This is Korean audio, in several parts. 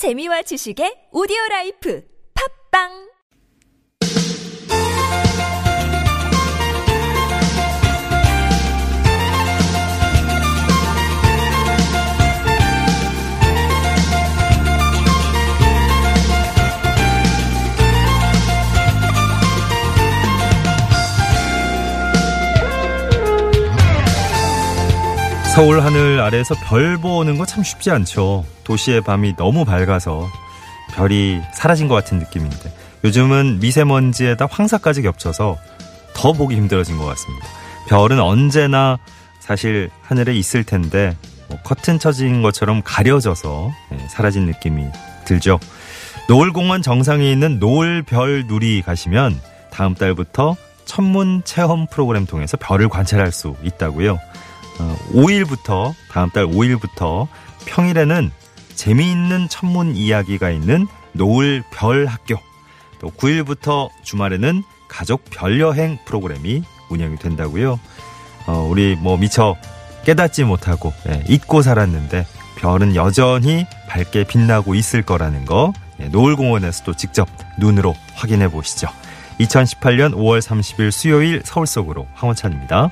재미와 지식의 오디오 라이프. 팝빵 서울 하늘 아래에서 별 보는 거 참 쉽지 않죠. 도시의 밤이 너무 밝아서 별이 사라진 것 같은 느낌인데 요즘은 미세먼지에다 황사까지 겹쳐서 더 보기 힘들어진 것 같습니다. 별은 언제나 사실 하늘에 있을 텐데 뭐 커튼 쳐진 것처럼 가려져서 예, 사라진 느낌이 들죠. 노을공원 정상에 있는 노을별 누리 가시면 다음 달부터 천문 체험 프로그램 통해서 별을 관찰할 수 있다고요. 어, 5일부터 다음 달 5일부터 평일에는 재미있는 천문 이야기가 있는 노을 별 학교 또 9일부터 주말에는 가족 별 여행 프로그램이 운영이 된다고요. 어, 우리 뭐 미처 깨닫지 못하고 예, 잊고 살았는데 별은 여전히 밝게 빛나고 있을 거라는 거 예, 노을공원에서도 직접 눈으로 확인해 보시죠. 2018년 5월 30일 수요일 서울 속으로 황원찬입니다.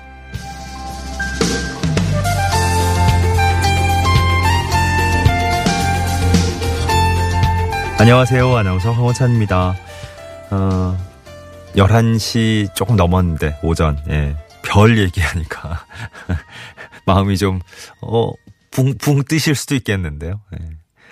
안녕하세요. 아나운서 황호찬입니다. 어, 11시 조금 넘었는데, 오전, 예. 별 얘기하니까. 마음이 좀, 어, 붕, 붕 뜨실 수도 있겠는데요. 예.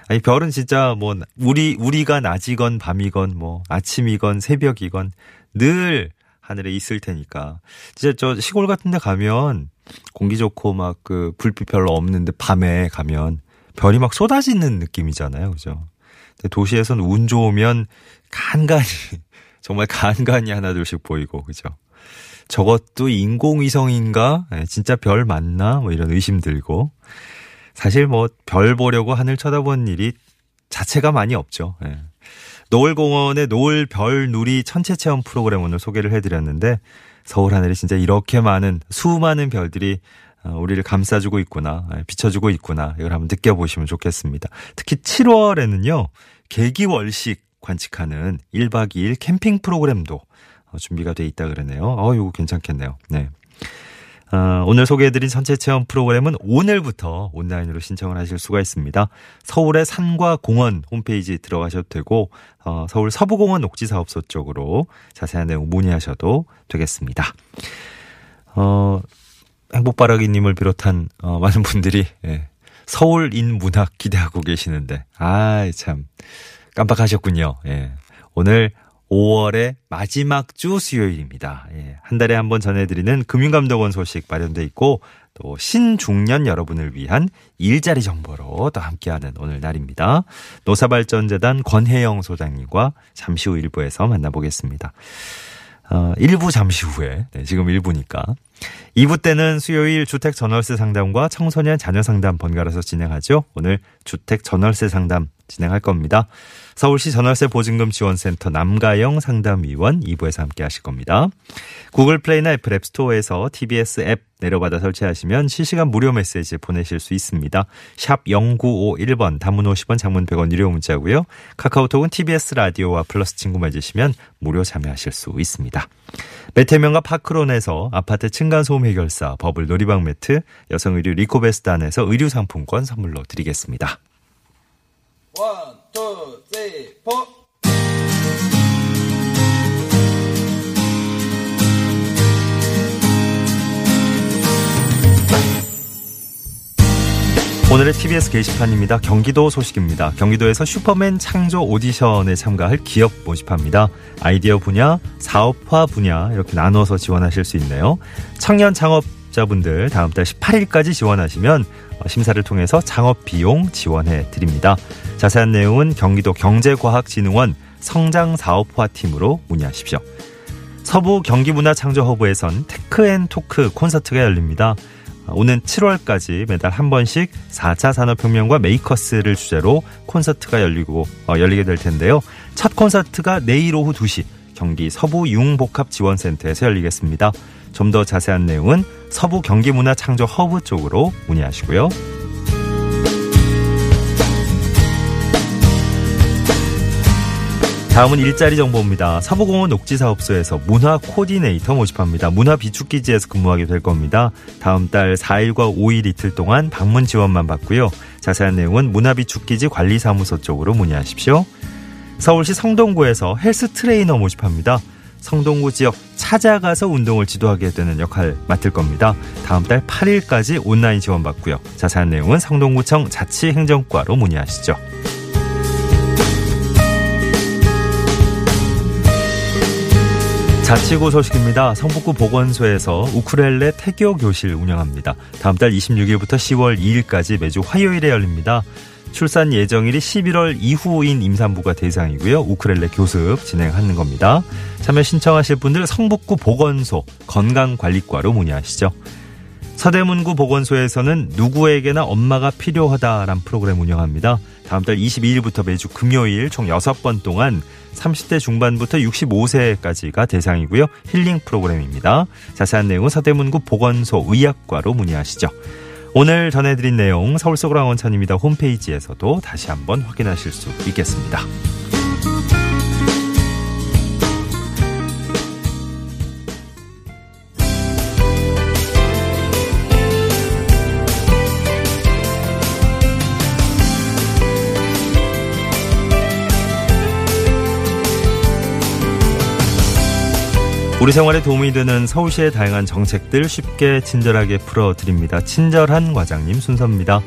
아니, 별은 진짜 뭐, 우리, 우리가 낮이건 밤이건 뭐, 아침이건 새벽이건 늘 하늘에 있을 테니까. 진짜 저 시골 같은 데 가면 공기 좋고 막 그 불빛 별로 없는데 밤에 가면 별이 막 쏟아지는 느낌이잖아요. 그죠? 도시에서는 운 좋으면 간간히 정말 간간히 하나둘씩 보이고 그죠. 저것도 인공위성인가? 예, 진짜 별 맞나? 뭐 이런 의심 들고 사실 뭐 별 보려고 하늘 쳐다본 일이 자체가 많이 없죠. 예. 노을공원의 노을 별 누리 천체 체험 프로그램 오늘 소개를 해드렸는데 서울 하늘에 진짜 이렇게 많은 수많은 별들이 어, 우리를 감싸주고 있구나, 예, 비춰주고 있구나, 이걸 한번 느껴보시면 좋겠습니다. 특히 7월에는요, 개기월식 관측하는 1박 2일 캠핑 프로그램도 어, 준비가 돼 있다 그러네요. 어, 이거 괜찮겠네요. 네. 어, 오늘 소개해드린 전체 체험 프로그램은 오늘부터 온라인으로 신청을 하실 수가 있습니다. 서울의 산과 공원 홈페이지 들어가셔도 되고 어, 서울 서부공원 녹지사업소 쪽으로 자세한 내용 문의하셔도 되겠습니다. 어, 행복바라기님을 비롯한 어, 많은 분들이 예, 서울인 문학 기대하고 계시는데 아 참 깜빡하셨군요. 예. 오늘 5월의 마지막 주 수요일입니다. 예, 한 달에 한 번 전해드리는 금융감독원 소식 마련돼 있고 또 신중년 여러분을 위한 일자리 정보로 또 함께하는 오늘 날입니다. 노사발전재단 권혜영 소장님과 잠시 후 1부에서 만나보겠습니다. 어, 1부 잠시 후에, 네, 지금 1부니까. 2부 때는 수요일 주택 전월세 상담과 청소년 자녀 상담 번갈아서 진행하죠. 오늘 주택 전월세 상담 진행할 겁니다. 서울시 전월세 보증금 지원센터 남가영 상담위원 2부에서 함께 하실 겁니다. 구글 플레이나 애플 앱스토어에서 TBS 앱 내려받아 설치하시면 실시간 무료 메시지 보내실 수 있습니다. 샵 0951번 단문 50원 장문 100원 유료 문자고요. 카카오톡은 TBS 라디오와 플러스 친구 맺으시면 무료 참여하실 수 있습니다. 메테면과 파크론에서 아파트 층간소음 해결사 버블 놀이방 매트 여성 의류 리코베스단에서 의류 상품권 선물로 드리겠습니다. One, two, three, four. 오늘의 TBS 게시판입니다. 경기도 소식입니다. 경기도에서 슈퍼맨 창조 오디션에 참가할 기업 모집합니다. 아이디어 분야, 사업화 분야 이렇게 나눠서 지원하실 수 있네요. 청년 창업 자분들 다음 달 18일까지 지원하시면 심사를 통해서 창업 비용 지원해 드립니다. 자세한 내용은 경기도 경제과학진흥원 성장사업화 팀으로 문의하십시오. 서부 경기문화창조허브에선 Tech and Talk 콘서트가 열립니다. 오는 7월까지 매달 한 번씩 4차 산업혁명과 makers를 주제로 콘서트가 열리고 어, 열리게 될 텐데요. 첫 콘서트가 내일 오후 2시 경기 서부 융복합지원센터에서 열리겠습니다. 좀 더 자세한 내용은 서부 경기문화 창조 허브 쪽으로 문의하시고요. 다음은 일자리 정보입니다. 서부공원 녹지사업소에서 문화 코디네이터 모집합니다. 문화 비축기지에서 근무하게 될 겁니다. 다음 달 4일과 5일 이틀 동안 방문 지원만 받고요. 자세한 내용은 문화 비축기지 관리사무소 쪽으로 문의하십시오. 서울시 성동구에서 헬스 트레이너 모집합니다. 성동구 지역 찾아가서 운동을 지도하게 되는 역할 맡을 겁니다. 다음 달 8일까지 온라인 지원 받고요. 자세한 내용은 성동구청 자치행정과로 문의하시죠. 자치구 소식입니다. 성북구 보건소에서 우크렐레 태교 교실 운영합니다. 다음 달 26일부터 10월 2일까지 매주 화요일에 열립니다. 출산 예정일이 11월 이후인 임산부가 대상이고요. 우크렐레 교습 진행하는 겁니다. 참여 신청하실 분들 성북구 보건소 건강관리과로 문의하시죠. 서대문구 보건소에서는 누구에게나 엄마가 필요하다란 프로그램 운영합니다. 다음 달 22일부터 매주 금요일 총 6번 동안 30대 중반부터 65세까지가 대상이고요. 힐링 프로그램입니다. 자세한 내용은 서대문구 보건소 의학과로 문의하시죠. 오늘 전해드린 내용 서울 속으로 원천입니다. 홈페이지에서도 다시 한번 확인하실 수 있겠습니다. 우리 생활에 도움이 되는 서울시의 다양한 정책들 쉽게 친절하게 풀어드립니다. 친절한 과장님 순서입니다.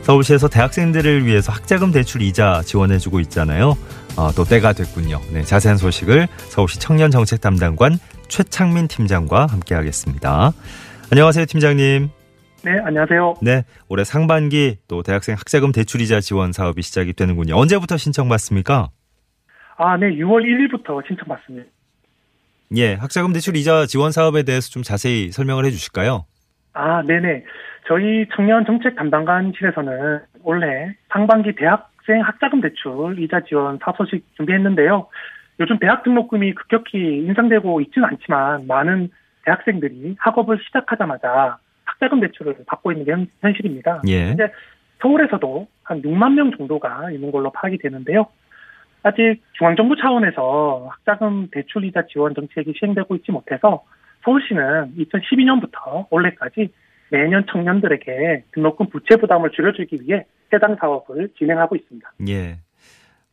서울시에서 대학생들을 위해서 학자금 대출 이자 지원해주고 있잖아요. 어, 또 때가 됐군요. 네, 자세한 소식을 서울시 청년 정책 담당관 최창민 팀장과 함께하겠습니다. 안녕하세요, 팀장님. 네, 안녕하세요. 네, 올해 상반기 또 대학생 학자금 대출 이자 지원 사업이 시작이 되는군요. 언제부터 신청 받습니까? 아, 네, 6월 1일부터 신청 받습니다. 예, 학자금 대출 이자 지원 사업에 대해서 좀 자세히 설명을 해 주실까요? 아, 네네. 저희 청년 정책 담당관실에서는 올해 상반기 대학생 학자금 대출 이자 지원 사업 소식 준비했는데요. 요즘 대학 등록금이 급격히 인상되고 있지는 않지만 많은 대학생들이 학업을 시작하자마자 학자금 대출을 받고 있는 게 현, 현실입니다. 예. 현재 서울에서도 한 6만 명 정도가 있는 걸로 파악이 되는데요. 아직 중앙정부 차원에서 학자금 대출이자 지원 정책이 시행되고 있지 못해서 서울시는 2012년부터 올해까지 매년 청년들에게 등록금 부채 부담을 줄여주기 위해 해당 사업을 진행하고 있습니다. 예.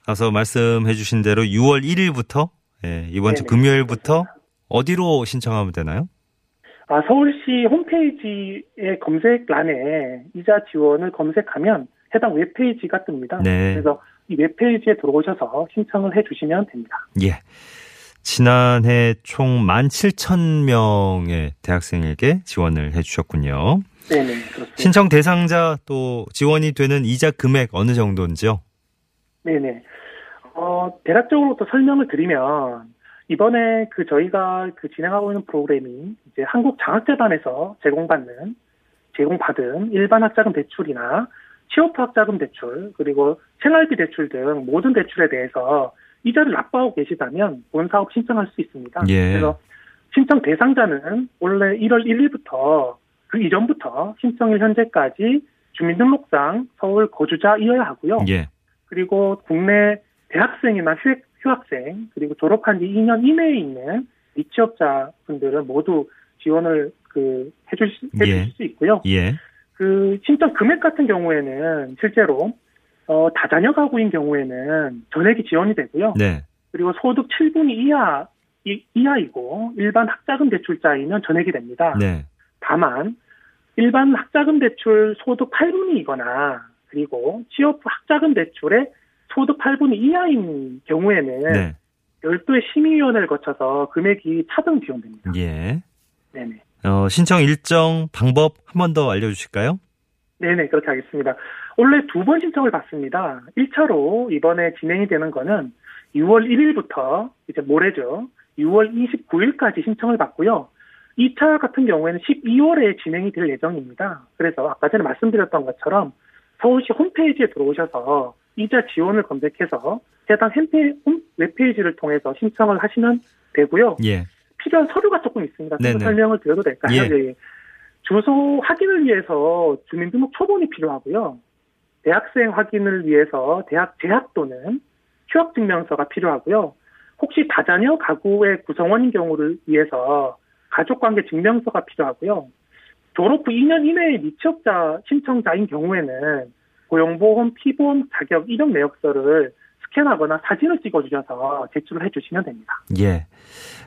가서 말씀해 주신 대로 6월 1일부터 예, 이번 주 네네. 금요일부터 어디로 신청하면 되나요? 아, 서울시 홈페이지의 검색란에 이자 지원을 검색하면 해당 웹페이지가 뜹니다. 네. 그래서 이 웹페이지에 들어오셔서 신청을 해 주시면 됩니다. 예. 지난해 총 17,000명의 대학생에게 지원을 해 주셨군요. 네네, 그렇습니다. 신청 대상자 또 지원이 되는 이자 금액 어느 정도인지요? 네네. 어, 대략적으로 또 설명을 드리면, 이번에 그 저희가 그 진행하고 있는 프로그램이 이제 한국장학재단에서 제공받는, 제공받은 일반 학자금 대출이나 취업 학자금 대출, 그리고 생활비 대출 등 모든 대출에 대해서 이자를 납부하고 계시다면 본 사업 신청할 수 있습니다. 예. 그래서 신청 대상자는 원래 1월 1일부터 그 이전부터 신청일 현재까지 주민등록상 서울 거주자이어야 하고요. 예. 그리고 국내 대학생이나 휴, 휴학생 그리고 졸업한 지 2년 이내에 있는 미취업자 분들은 모두 지원을 그 해줄 수- 해주실 예. 수 있고요. 예. 그 신청 금액 같은 경우에는 실제로 어, 다자녀 가구인 경우에는 전액이 지원이 되고요. 네. 그리고 소득 7분위 이하 이, 이하이고 일반 학자금 대출자이면 전액이 됩니다. 네. 다만 일반 학자금 대출 소득 8분위이거나 그리고 취업 학자금 대출의 소득 8분위 이하인 경우에는 네. 별도의 심의위원회를 거쳐서 금액이 차등 지원됩니다. 예. 네네. 어, 신청 일정 방법 한 번 더 알려 주실까요? 네네, 그렇게 하겠습니다. 원래 두 번 신청을 받습니다. 1차로 이번에 진행이 되는 거는 6월 1일부터 이제 모레죠. 6월 29일까지 신청을 받고요. 2차 같은 경우에는 12월에 진행이 될 예정입니다. 그래서 아까 전에 말씀드렸던 것처럼 서울시 홈페이지에 들어오셔서 이자 지원을 검색해서 해당 홈페- 홈- 웹페이지를 통해서 신청을 하시면 되고요. 예. 필요한 서류가 조금 있습니다. 좀 설명을 드려도 될까요? 예. 예. 주소 확인을 위해서 주민등록 초본이 필요하고요. 대학생 확인을 위해서 대학 재학 또는 휴학 증명서가 필요하고요. 혹시 다자녀 가구의 구성원인 경우를 위해서 가족관계 증명서가 필요하고요. 졸업 후 2년 이내에 미취업자 신청자인 경우에는 고용보험, 피보험, 자격, 이력 내역서를 스캔하거나 사진을 찍어주셔서 제출을 해주시면 됩니다. 예.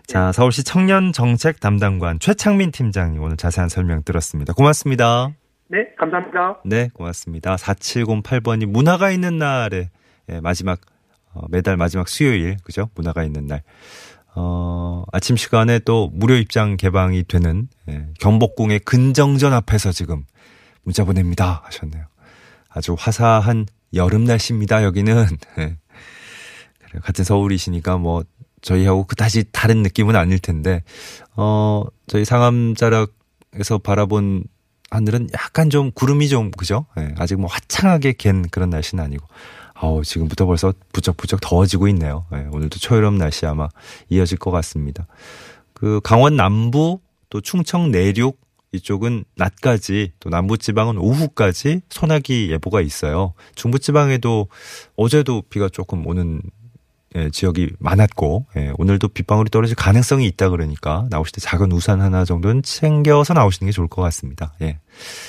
자, 서울시 청년 정책 담당관 최창민 팀장님 오늘 자세한 설명 들었습니다. 고맙습니다. 네, 감사합니다. 네, 고맙습니다. 4708번이 문화가 있는 날에 예, 마지막 어, 매달 마지막 수요일 그죠? 문화가 있는 날. 어, 아침 시간에 또 무료 입장 개방이 되는 예, 경복궁의 근정전 앞에서 지금 문자 보냅니다 하셨네요. 아주 화사한 여름 날씨입니다. 여기는 예. 그래요. 같은 서울이시니까 뭐 저희하고 그다지 다른 느낌은 아닐 텐데 어 저희 상암자락에서 바라본 하늘은 약간 좀 구름이 좀 그죠? 예, 아직 뭐 화창하게 갠 그런 날씨는 아니고 아우 지금부터 벌써 부쩍부쩍 더워지고 있네요. 예, 오늘도 초여름 날씨 아마 이어질 것 같습니다. 그 강원 남부 또 충청 내륙 이쪽은 낮까지 또 남부지방은 오후까지 소나기 예보가 있어요. 중부지방에도 어제도 비가 조금 오는 예, 지역이 많았고 예, 오늘도 빗방울이 떨어질 가능성이 있다 그러니까 나오실 때 작은 우산 하나 정도는 챙겨서 나오시는 게 좋을 것 같습니다. 예.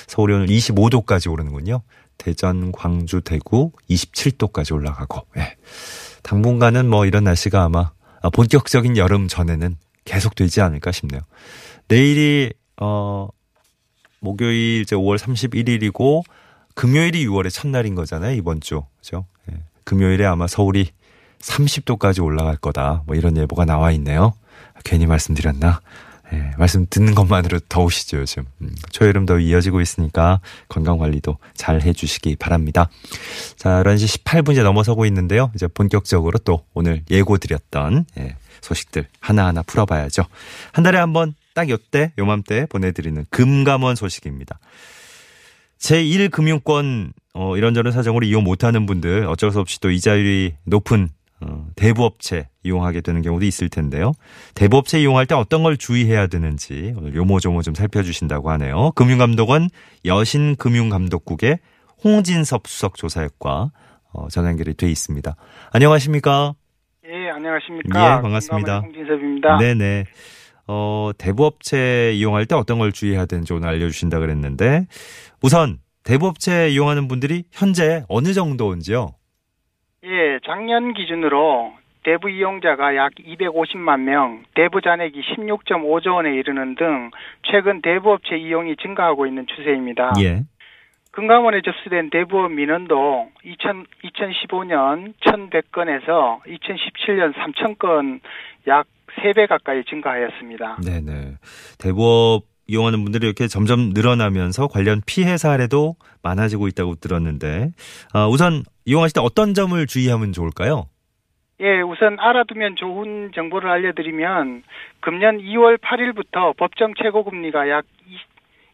서울이 오늘 25도까지 오르는군요. 대전, 광주, 대구 27도까지 올라가고 예. 당분간은 뭐 이런 날씨가 아마 본격적인 여름 전에는 계속되지 않을까 싶네요. 내일이 어 목요일 이제 5월 31일이고 금요일이 6월의 첫날인 거잖아요 이번 주 그죠? 예. 금요일에 아마 서울이 30도까지 올라갈 거다. 뭐 이런 예보가 나와 있네요. 괜히 말씀드렸나? 예, 말씀 듣는 것만으로 더우시죠, 요즘. 음, 초여름 더위 이어지고 있으니까 건강 관리도 잘 해주시기 바랍니다. 자, 11시 18분 이제 넘어서고 있는데요. 이제 본격적으로 또 오늘 예고 드렸던 예, 소식들 하나하나 풀어봐야죠. 한 달에 한 번 딱 요때, 요맘때 보내드리는 금감원 소식입니다. 제1금융권 어, 이런저런 사정으로 이용 못하는 분들 어쩔 수 없이 또 이자율이 높은 어, 대부업체 이용하게 되는 경우도 있을 텐데요. 대부업체 이용할 때 어떤 걸 주의해야 되는지 오늘 요모조모 좀 살펴주신다고 하네요. 금융감독원 여신금융감독국의 홍진섭 수석 조사역과 어, 전화 연결이 돼 있습니다. 안녕하십니까? 예, 안녕하십니까? 예, 반갑습니다. 홍진섭입니다. 네네. 어, 대부업체 이용할 때 어떤 걸 주의해야 되는지 오늘 알려주신다 그랬는데 우선 대부업체 이용하는 분들이 현재 어느 정도인지요? 예, 작년 기준으로 대부 이용자가 약 250만 명, 대부 잔액이 16.5조 원에 이르는 등 최근 대부 업체 이용이 증가하고 있는 추세입니다. 예. 금감원에 접수된 대부업 민원도 2000, 2015년 1,100건에서 2017년 3,000건 약 3배 가까이 증가하였습니다. 네네. 대부업 이용하는 분들이 이렇게 점점 늘어나면서 관련 피해 사례도 많아지고 있다고 들었는데, 어, 우선 이용하실 때 어떤 점을 주의하면 좋을까요? 예, 우선 알아두면 좋은 정보를 알려드리면 금년 2월 8일부터 법정 최고금리가 약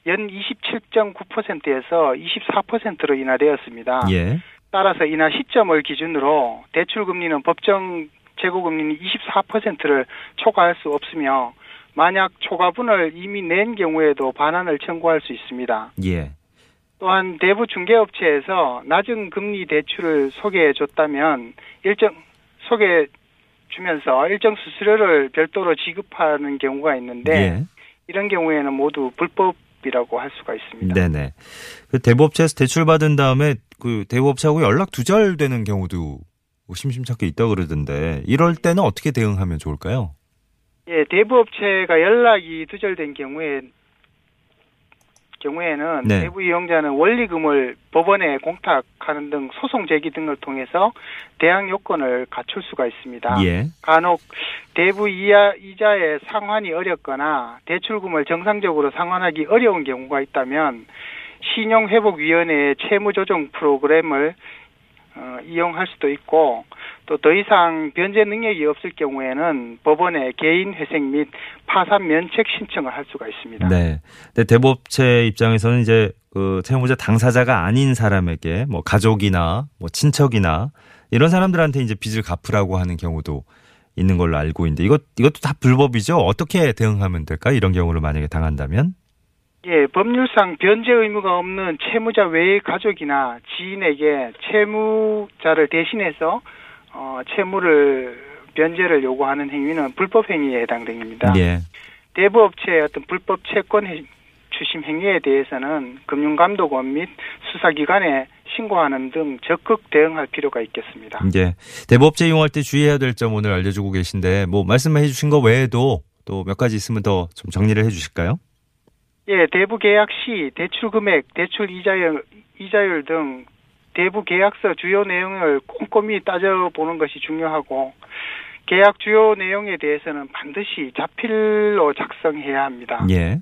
연 27.9%에서 24%로 인하되었습니다. 예. 따라서 인하 시점을 기준으로 대출 금리는 법정 최고금리는 24%를 초과할 수 없으며 만약 초과분을 이미 낸 경우에도 반환을 청구할 수 있습니다. 예. 또한 대부 중개업체에서 낮은 금리 대출을 소개해 줬다면 일정 소개해 주면서 일정 수수료를 별도로 지급하는 경우가 있는데 예. 이런 경우에는 모두 불법이라고 할 수가 있습니다. 네네. 그 대부업체에서 대출 받은 다음에 그 대부업체하고 연락 두절되는 경우도 심심찮게 있다 그러던데 이럴 때는 어떻게 대응하면 좋을까요? 예, 대부업체가 연락이 두절된 경우에 경우에는 네. 대부 이용자는 원리금을 법원에 공탁하는 등 소송 제기 등을 통해서 대항 요건을 갖출 수가 있습니다. 예. 간혹 대부 이하 이자의 상환이 어렵거나 대출금을 정상적으로 상환하기 어려운 경우가 있다면 신용회복위원회의 채무조정 프로그램을 어, 이용할 수도 있고 또더 이상 변제 능력이 없을 경우에는 법원에 개인 회생 및 파산 면책 신청을 할 수가 있습니다. 네. 근데 대부업체 입장에서는 이제 그 채무자 당사자가 아닌 사람에게 뭐 가족이나 뭐 친척이나 이런 사람들한테 이제 빚을 갚으라고 하는 경우도 있는 걸로 알고 있는데 이것 이것도 다 불법이죠. 어떻게 대응하면 될까? 이런 경우를 만약에 당한다면? 예, 법률상 변제 의무가 없는 채무자 외의 가족이나 지인에게 채무자를 대신해서 어, 채무를 변제를 요구하는 행위는 불법 행위에 해당됩니다. 예. 대부업체의 어떤 불법 채권 해- 추심 행위에 대해서는 금융감독원 및 수사기관에 신고하는 등 적극 대응할 필요가 있겠습니다. 이제 대부업체 이용할 때 주의해야 될 점 오늘 알려주고 계신데 뭐 말씀해 주신 거 외에도 또 몇 가지 있으면 더 좀 정리를 해 주실까요? 예, 대부 계약 시 대출 금액, 대출 이자율, 이자율 등 대부 계약서 주요 내용을 꼼꼼히 따져보는 것이 중요하고 계약 주요 내용에 대해서는 반드시 자필로 작성해야 합니다. 예.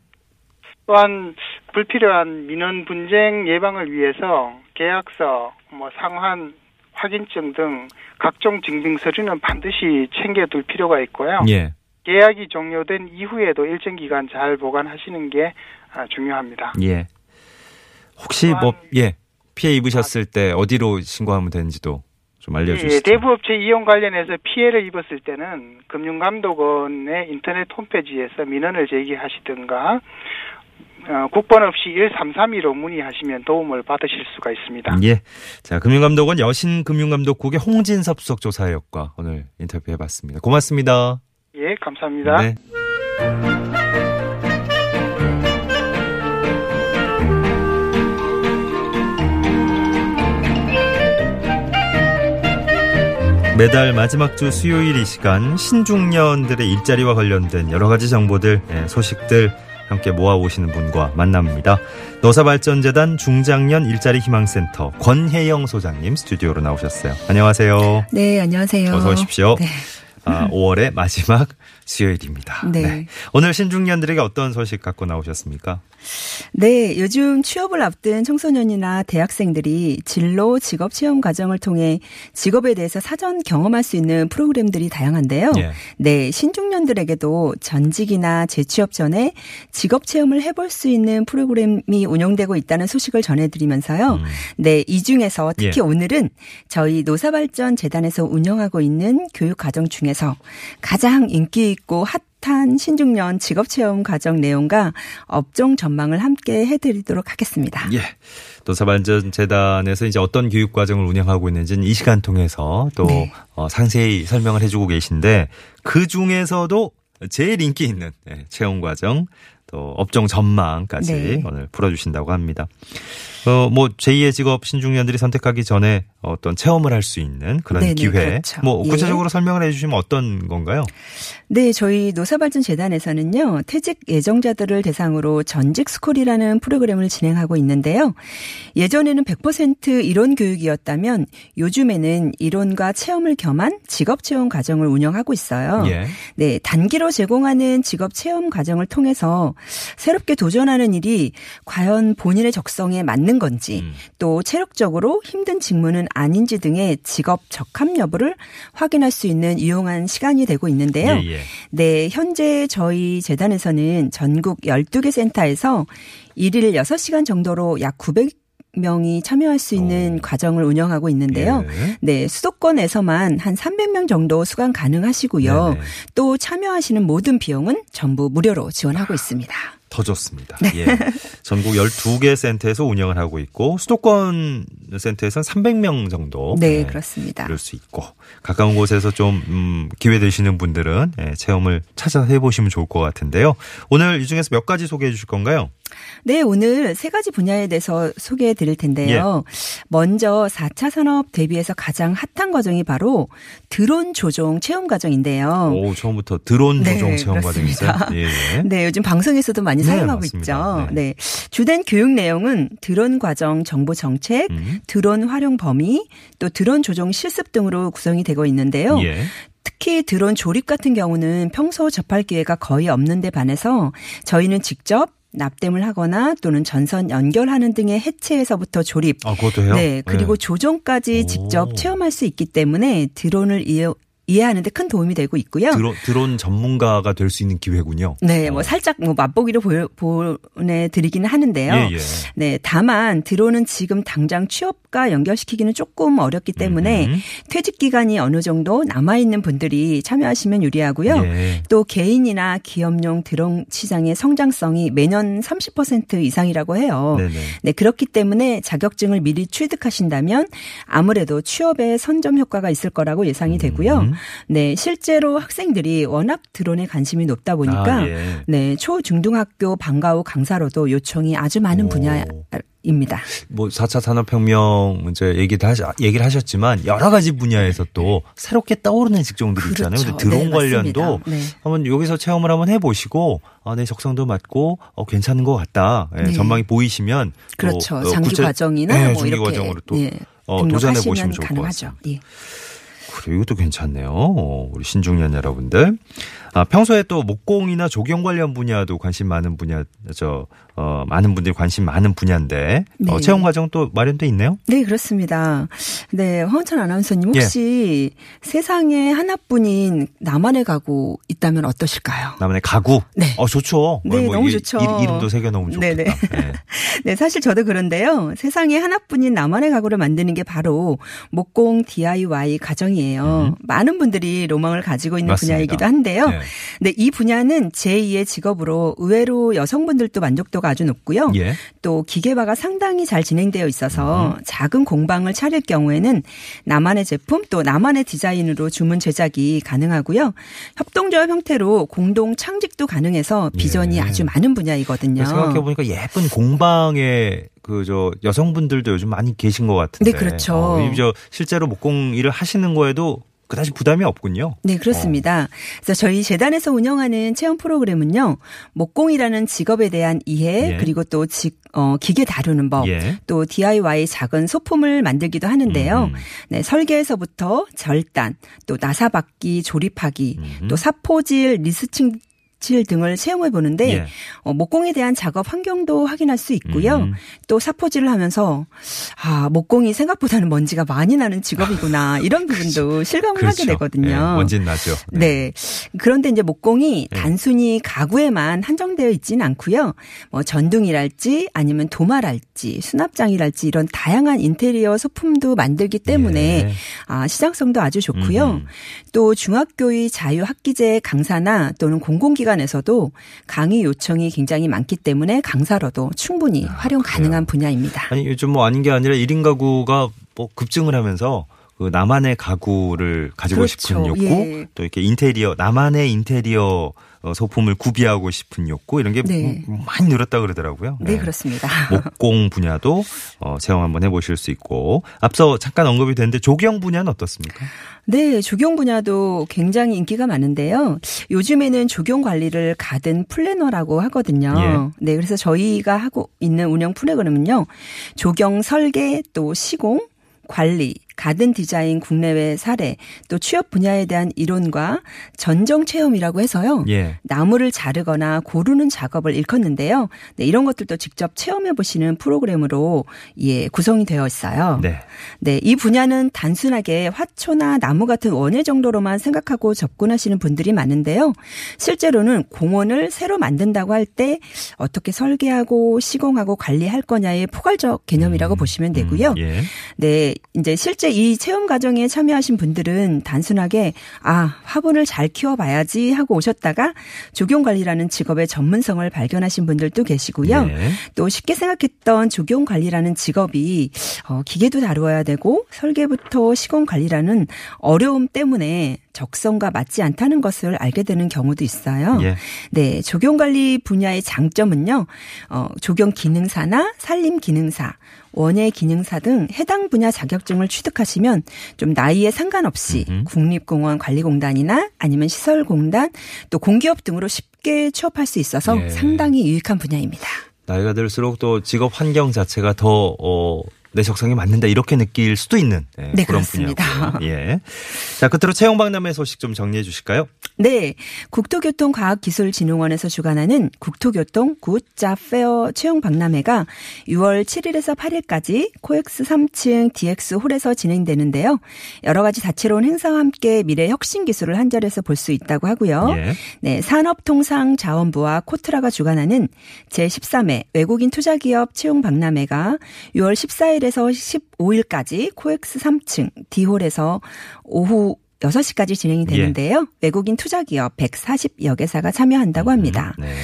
또한 불필요한 민원 분쟁 예방을 위해서 계약서, 뭐 상환 확인증 등 각종 증빙 서류는 반드시 챙겨둘 필요가 있고요. 예. 계약이 종료된 이후에도 일정 기간 잘 보관하시는 게 아, 중요합니다. 예. 혹시 뭐 예. 피해 입으셨을 때 어디로 신고하면 되는지도 좀 알려 예, 주시죠. 대부업체 이용 관련해서 피해를 입었을 때는 금융감독원의 인터넷 홈페이지에서 민원을 제기하시든가 어, 국번 없이 1332로 문의하시면 도움을 받으실 수가 있습니다. 예. 자, 금융감독원 여신금융감독국의 홍진섭 수석 조사역과 오늘 인터뷰해 봤습니다. 고맙습니다. 예, 감사합니다. 네. 매달 마지막 주 수요일 이 시간 신중년들의 일자리와 관련된 여러 가지 정보들, 예, 소식들 함께 모아오시는 분과 만납니다. 노사발전재단 중장년 일자리 희망센터 권혜영 소장님 스튜디오로 나오셨어요. 안녕하세요. 네, 안녕하세요. 어서 오십시오. 네. 아, 5월의 마지막 수요일입니다. 네. 오늘 신중년들에게 어떤 소식 갖고 나오셨습니까? 네, 요즘 취업을 앞둔 청소년이나 대학생들이 진로 직업 체험 과정을 통해 직업에 대해서 사전 경험할 수 있는 프로그램들이 다양한데요. 예. 네, 신중년들에게도 전직이나 재취업 전에 직업 체험을 해볼 수 있는 프로그램이 운영되고 있다는 소식을 전해드리면서요. 음. 네, 이 중에서 특히 예. 오늘은 저희 노사발전 재단에서 운영하고 있는 교육 과정 중에 서 가장 인기 있고 핫한 신중년 직업 체험 과정 내용과 업종 전망을 함께 해드리도록 하겠습니다. 예. 노사발전재단에서 이제 어떤 교육 과정을 운영하고 있는지는 이 시간 통해서 또 네. 어, 상세히 설명을 해주고 계신데 그 중에서도 제일 인기 있는 예, 체험 과정 또 업종 전망까지 네. 오늘 풀어주신다고 합니다. 어, 뭐 제2의 직업 신중년들이 선택하기 전에 어떤 체험을 할 수 있는 그런 네네, 기회. 그렇죠. 뭐 예. 구체적으로 설명을 해 주시면 어떤 건가요? 네, 저희 노사발전재단에서는요, 퇴직 예정자들을 대상으로 전직 스쿨이라는 프로그램을 진행하고 있는데요. 예전에는 100% 이론 교육이었다면 요즘에는 이론과 체험을 겸한 직업 체험 과정을 운영하고 있어요. 예. 네, 단기로 제공하는 직업 체험 과정을 통해서 새롭게 도전하는 일이 과연 본인의 적성에 맞는 건지 음. 또 체력적으로 힘든 직무는 아닌지 등의 직업 적합 여부를 확인할 수 있는 유용한 시간이 되고 있는데요. 예, 예. 네, 현재 저희 재단에서는 전국 12개 센터에서 일일 6시간 정도로 약 900 명이 참여할 수 있는 오. 과정을 운영하고 있는데요. 예. 네, 수도권에서만 한 300명 정도 수강 가능하시고요. 네네. 또 참여하시는 모든 비용은 전부 무료로 지원하고 있습니다. 더 좋습니다. 네. 예. 전국 12개 센터에서 운영을 하고 있고 수도권 센터에서는 300명 정도 네, 예, 그렇습니다. 이룰 수 있고 가까운 곳에서 좀 음, 기회 되시는 분들은 예, 체험을 찾아서 해보시면 좋을 것 같은데요. 오늘 이 중에서 몇 가지 소개해 주실 건가요? 네, 오늘 세 가지 분야에 대해서 소개해 드릴 텐데요. 예. 먼저 4차 산업 대비해서 가장 핫한 과정이 바로 드론 조종 체험 과정인데요. 오, 처음부터 드론 네, 조종 체험 과정이 있어요. 그렇습니다. 예, 예. 네, 요즘 방송에서도 많이 네, 사용하고 맞습니다. 있죠. 네. 네. 주된 교육 내용은 드론 과정 정보 정책, 음. 드론 활용 범위, 또 드론 조종 실습 등으로 구성이 되고 있는데요. 예. 특히 드론 조립 같은 경우는 평소 접할 기회가 거의 없는데 반해서 저희는 직접 납땜을 하거나 또는 전선 연결하는 등의 해체에서부터 조립, 아, 그것도 해요? 네, 그리고 예. 조종까지 오. 직접 체험할 수 있기 때문에 드론을 이해, 이해하는데 큰 도움이 되고 있고요. 드론, 드론 전문가가 될 수 있는 기회군요. 네, 뭐 어. 살짝 뭐 맛보기로 보내드리기는 하는데요. 예, 예. 네, 다만 드론은 지금 당장 취업 과 퇴직과 연결시키기는 조금 어렵기 때문에 음. 퇴직 기간이 어느 정도 남아 있는 분들이 참여하시면 유리하고요. 예. 또 개인이나 기업용 드론 시장의 성장성이 매년 30% 이상이라고 해요. 네네. 네, 그렇기 때문에 자격증을 미리 취득하신다면 아무래도 취업에 선점 효과가 있을 거라고 예상이 되고요. 음. 네, 실제로 학생들이 워낙 드론에 관심이 높다 보니까 아, 예. 네, 초중등학교 방과 후 강사로도 요청이 아주 많은 오. 분야 입니다. 뭐 4차 산업혁명 이제 얘기도 하시, 얘기를 하셨지만 여러 가지 분야에서 또 새롭게 떠오르는 직종들이 있잖아요. 그렇죠. 근데 드론 네, 관련도. 네. 한번 여기서 체험을 한번 해보시고 아, 내 적성도 맞고 어, 괜찮은 것 같다. 예, 네. 전망이 보이시면 또, 그렇죠. 어, 장기 구체- 과정이나 네, 뭐 장기 이렇게 과정으로 또 예, 어, 도전해 보시면 좋을 것 가능하죠. 같습니다. 예. 그래 이것도 괜찮네요. 어, 우리 신중년 여러분들. 아, 평소에 또 목공이나 조경 관련 분야도 관심 많은 분야, 저, 어, 많은 분들이 관심 많은 분야인데, 어, 네. 채용 과정 또 마련돼 있네요? 네, 그렇습니다. 네, 황원찬 아나운서님 예. 혹시 세상에 하나뿐인 나만의 가구 있다면 어떠실까요? 나만의 가구? 네. 어, 좋죠. 네, 뭐 너무 이게 좋죠. 이, 이름도 새겨 놓으면 좋겠다. 네네. 네. 네, 사실 저도 그런데요. 세상에 하나뿐인 나만의 가구를 만드는 게 바로 목공 DIY 가정이에요. 많은 분들이 로망을 가지고 있는 음. 맞습니다. 분야이기도 한데요. 네. 네, 이 분야는 제2의 직업으로 의외로 여성분들도 만족도가 아주 높고요. 예. 또 기계화가 상당히 잘 진행되어 있어서 작은 공방을 차릴 경우에는 나만의 제품 또 나만의 디자인으로 주문 제작이 가능하고요. 협동조합 형태로 공동 창직도 가능해서 비전이 예. 아주 많은 분야이거든요. 생각해 보니까 예쁜 공방에 그저 여성분들도 요즘 많이 계신 것 같은데. 네, 그렇죠. 어, 이저 실제로 목공 일을 하시는 거에도 그다지 부담이 없군요. 네, 그렇습니다. 그래서 저희 재단에서 운영하는 체험 프로그램은요, 목공이라는 직업에 대한 이해, 예. 그리고 또 직, 어, 기계 다루는 법, 예. 또 DIY 작은 소품을 만들기도 하는데요. 음. 네, 설계에서부터 절단, 또 나사받기, 조립하기, 음. 또 사포질, 리스칭 질 등을 체험해 보는데 예. 어, 목공에 대한 작업 환경도 확인할 수 있고요. 음. 또 사포질을 하면서 아 목공이 생각보다는 먼지가 많이 나는 직업이구나 이런 부분도 실감을 하게 되거든요. 네, 먼진 나죠. 네. 그런데 이제 목공이 네. 단순히 가구에만 한정되어 있지는 않고요. 뭐 전등이랄지 아니면 도마랄지 수납장이랄지 이런 다양한 인테리어 소품도 만들기 때문에 예. 아, 시장성도 아주 좋고요. 음. 또 중학교의 자유학기제 강사나 또는 공공기 관에서도 강의 요청이 굉장히 많기 때문에 강사로도 충분히 활용 가능한 분야입니다. 아, 아니 요즘 뭐 아닌 게 아니라 1인 가구가 뭐 급증을 하면서 그 나만의 가구를 가지고 그렇죠. 싶은 욕구 예. 또 이렇게 인테리어 나만의 인테리어 어, 소품을 구비하고 싶은 욕구 이런 게 네. 음, 많이 늘었다 그러더라고요. 네, 그렇습니다. 목공 분야도 어, 체험 한번 해보실 수 있고 앞서 잠깐 언급이 됐는데 조경 분야는 어떻습니까? 네, 조경 분야도 굉장히 인기가 많은데요. 요즘에는 조경 관리를 가든 플래너라고 하거든요. 예. 네, 그래서 저희가 하고 있는 운영 프로그램은요. 조경 설계 또 시공 관리, 가든 디자인 국내외 사례, 또 취업 분야에 대한 이론과 전정 체험이라고 해서요. 예. 나무를 자르거나 고르는 작업을 일컫는데요. 네, 이런 것들도 직접 체험해 보시는 프로그램으로 예, 구성이 되어 있어요. 네. 네, 이 분야는 단순하게 화초나 나무 같은 원예 정도로만 생각하고 접근하시는 분들이 많은데요. 실제로는 공원을 새로 만든다고 할 때 어떻게 설계하고 시공하고 관리할 거냐의 포괄적 개념이라고 보시면 되고요. 음, 예. 네, 이제 실제 이 체험 과정에 참여하신 분들은 단순하게 아 화분을 잘 키워봐야지 하고 오셨다가 조경 관리라는 직업의 전문성을 발견하신 분들도 계시고요. 예. 또 쉽게 생각했던 조경 관리라는 직업이 어, 기계도 다루어야 되고 설계부터 시공 관리라는 어려움 때문에 적성과 맞지 않다는 것을 알게 되는 경우도 있어요. 예. 네, 조경 관리 분야의 장점은요. 어, 조경 기능사나 산림 기능사, 원예 기능사 등 해당 분야 자격증을 취득하시면 좀 나이에 상관없이 음흠. 국립공원 관리공단이나 아니면 시설공단 또 공기업 등으로 쉽게 취업할 수 있어서 예. 상당히 유익한 분야입니다. 나이가 들수록 또 직업 환경 자체가 더, 어, 내 적성에 맞는다 이렇게 느낄 수도 있는 예, 네, 그런 그렇습니다. 분야고요. 예. 자, 끝으로 채용 박람회 소식 좀 정리해 주실까요? 네. 국토교통과학기술진흥원에서 주관하는 국토교통 Good Job Fair 채용 박람회가 6월 7일에서 8일까지 코엑스 3층 DX 홀에서 진행되는데요. 여러 가지 다채로운 행사와 함께 미래 혁신 기술을 한자리에서 볼 수 있다고 하고요. 예. 네, 산업통상자원부와 코트라가 주관하는 제 13회 외국인 투자기업 채용 박람회가 6월 14일에 17일에서 15일까지 코엑스 3층 D홀에서 오후 6시까지 진행이 되는데요. 외국인 투자 기업 140여 개사가 참여한다고 합니다. 네.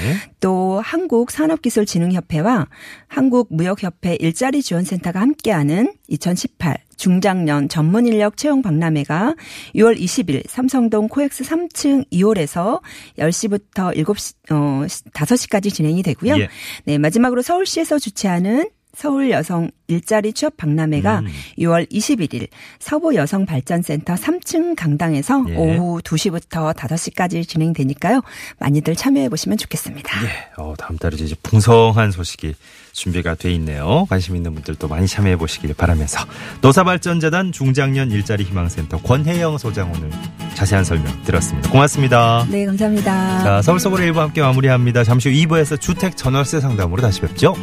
또 한국 산업기술진흥협회와 한국무역협회 일자리 지원센터가 함께하는 2018 중장년 전문 인력 채용 박람회가 6월 20일 삼성동 코엑스 3층 2홀에서 10시부터 7시, 어, 5시까지 진행이 되고요. 예. 네, 마지막으로 서울시에서 주최하는 서울 여성 일자리 취업 박람회가 음. 6월 21일 서부 여성 발전센터 3층 강당에서 예. 오후 2시부터 5시까지 진행되니까요. 많이들 참여해 보시면 좋겠습니다. 예. 어, 다음 달에 이제 풍성한 소식이 준비가 돼 있네요. 관심 있는 분들도 많이 참여해 보시길 바라면서 노사발전재단 중장년 일자리 희망센터 권혜영 소장 오늘 자세한 설명 들었습니다. 고맙습니다. 네, 감사합니다. 자, 서울 서울의 일부 함께 마무리합니다. 잠시 후 2부에서 주택 전월세 상담으로 다시 뵙죠.